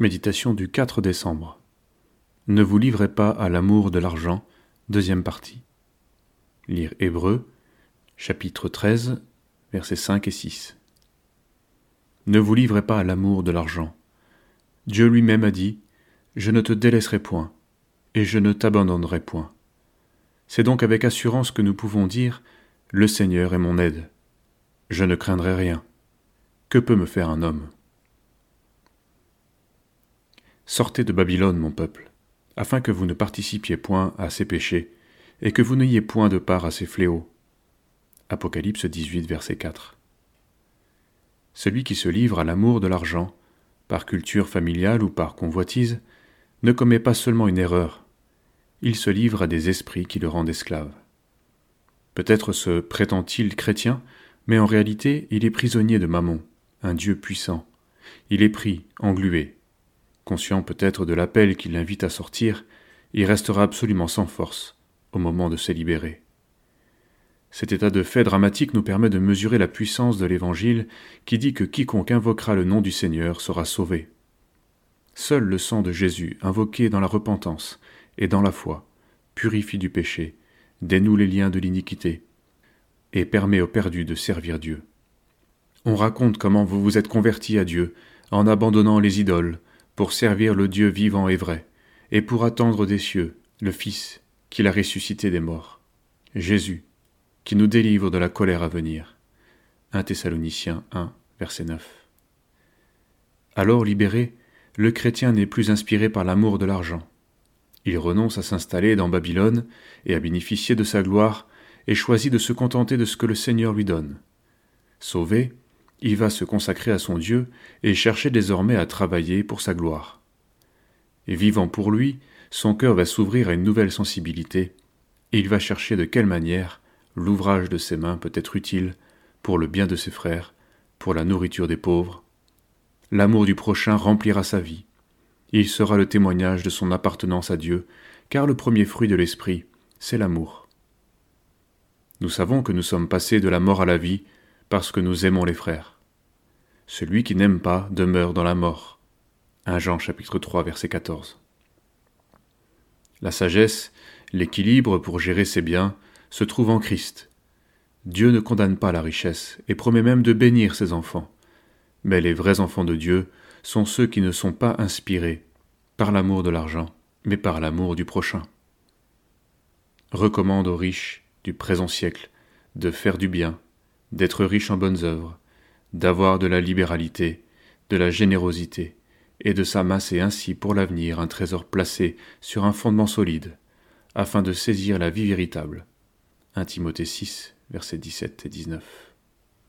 Méditation du 4 décembre. Ne vous livrez pas à l'amour de l'argent. Deuxième partie. Lire Hébreu, chapitre 13, versets 5 et 6. Ne vous livrez pas à l'amour de l'argent. Dieu lui-même a dit Je ne te délaisserai point, et je ne t'abandonnerai point. C'est donc avec assurance que nous pouvons dire Le Seigneur est mon aide. Je ne craindrai rien. Que peut me faire un homme? Sortez de Babylone, mon peuple, afin que vous ne participiez point à ses péchés, et que vous n'ayez point de part à ses fléaux. Apocalypse 18, verset 4. Celui qui se livre à l'amour de l'argent, par culture familiale ou par convoitise, ne commet pas seulement une erreur, il se livre à des esprits qui le rendent esclave. Peut-être se prétend-il chrétien, mais en réalité il est prisonnier de Mammon, un Dieu puissant. Il est pris, englué, Conscient peut-être de l'appel qui l'invite à sortir, il restera absolument sans force au moment de se libérer. Cet état de fait dramatique nous permet de mesurer la puissance de l'Évangile qui dit que quiconque invoquera le nom du Seigneur sera sauvé. Seul le sang de Jésus, invoqué dans la repentance et dans la foi, purifie du péché, dénoue les liens de l'iniquité, et permet aux perdus de servir Dieu. On raconte comment vous vous êtes convertis à Dieu en abandonnant les idoles, pour servir le Dieu vivant et vrai, et pour attendre des cieux le Fils qu'il a ressuscité des morts, Jésus, qui nous délivre de la colère à venir. 1 Thessaloniciens 1, verset 9. Alors libéré, le chrétien n'est plus inspiré par l'amour de l'argent. Il renonce à s'installer dans Babylone et à bénéficier de sa gloire, et choisit de se contenter de ce que le Seigneur lui donne. Sauvé, il va se consacrer à son Dieu et chercher désormais à travailler pour sa gloire. Et vivant pour lui, son cœur va s'ouvrir à une nouvelle sensibilité, et il va chercher de quelle manière l'ouvrage de ses mains peut être utile pour le bien de ses frères, pour la nourriture des pauvres. L'amour du prochain remplira sa vie. Il sera le témoignage de son appartenance à Dieu, car le premier fruit de l'esprit, c'est l'amour. Nous savons que nous sommes passés de la mort à la vie parce que nous aimons les frères. Celui qui n'aime pas demeure dans la mort. 1 Jean chapitre 3 verset 14. La sagesse, l'équilibre pour gérer ses biens, se trouve en Christ. Dieu ne condamne pas la richesse et promet même de bénir ses enfants. Mais les vrais enfants de Dieu sont ceux qui ne sont pas inspirés par l'amour de l'argent, mais par l'amour du prochain. Recommande aux riches du présent siècle de faire du bien, d'être riche en bonnes œuvres, d'avoir de la libéralité, de la générosité, et de s'amasser ainsi pour l'avenir un trésor placé sur un fondement solide, afin de saisir la vie véritable. 1 Timothée 6, versets 17 et 19.